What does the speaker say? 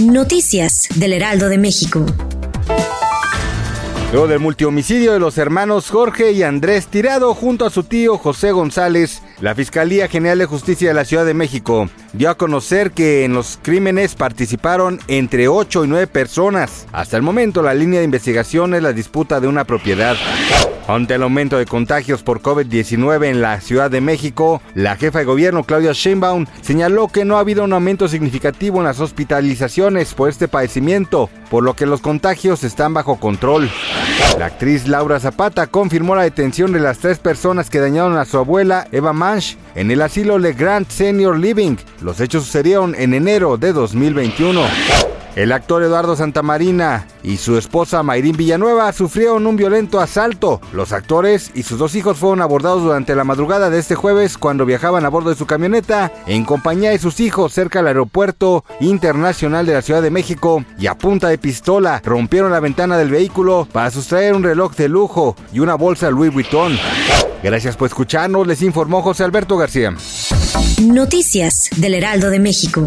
Noticias del Heraldo de México. Luego del multihomicidio de los hermanos Jorge y Andrés Tirado junto a su tío José González, la Fiscalía General de Justicia de la Ciudad de México dio a conocer que en los crímenes participaron entre 8 y 9 personas. Hasta el momento la línea de investigación es la disputa de una propiedad. Ante el aumento de contagios por COVID-19 en la Ciudad de México, la jefa de gobierno Claudia Sheinbaum señaló que no ha habido un aumento significativo en las hospitalizaciones por este padecimiento, por lo que los contagios están bajo control. La actriz Laura Zapata confirmó la detención de las tres personas que dañaron a su abuela Eva Manch en el asilo Le Grand Senior Living. Los hechos sucedieron en enero de 2021. El actor Eduardo Santamarina y su esposa Mayrín Villanueva sufrieron un violento asalto. Los actores y sus dos hijos fueron abordados durante la madrugada de este jueves cuando viajaban a bordo de su camioneta en compañía de sus hijos cerca del aeropuerto internacional de la Ciudad de México y a punta de pistola rompieron la ventana del vehículo para sustraer un reloj de lujo y una bolsa Louis Vuitton. Gracias por escucharnos, les informó José Alberto García. Noticias del Heraldo de México.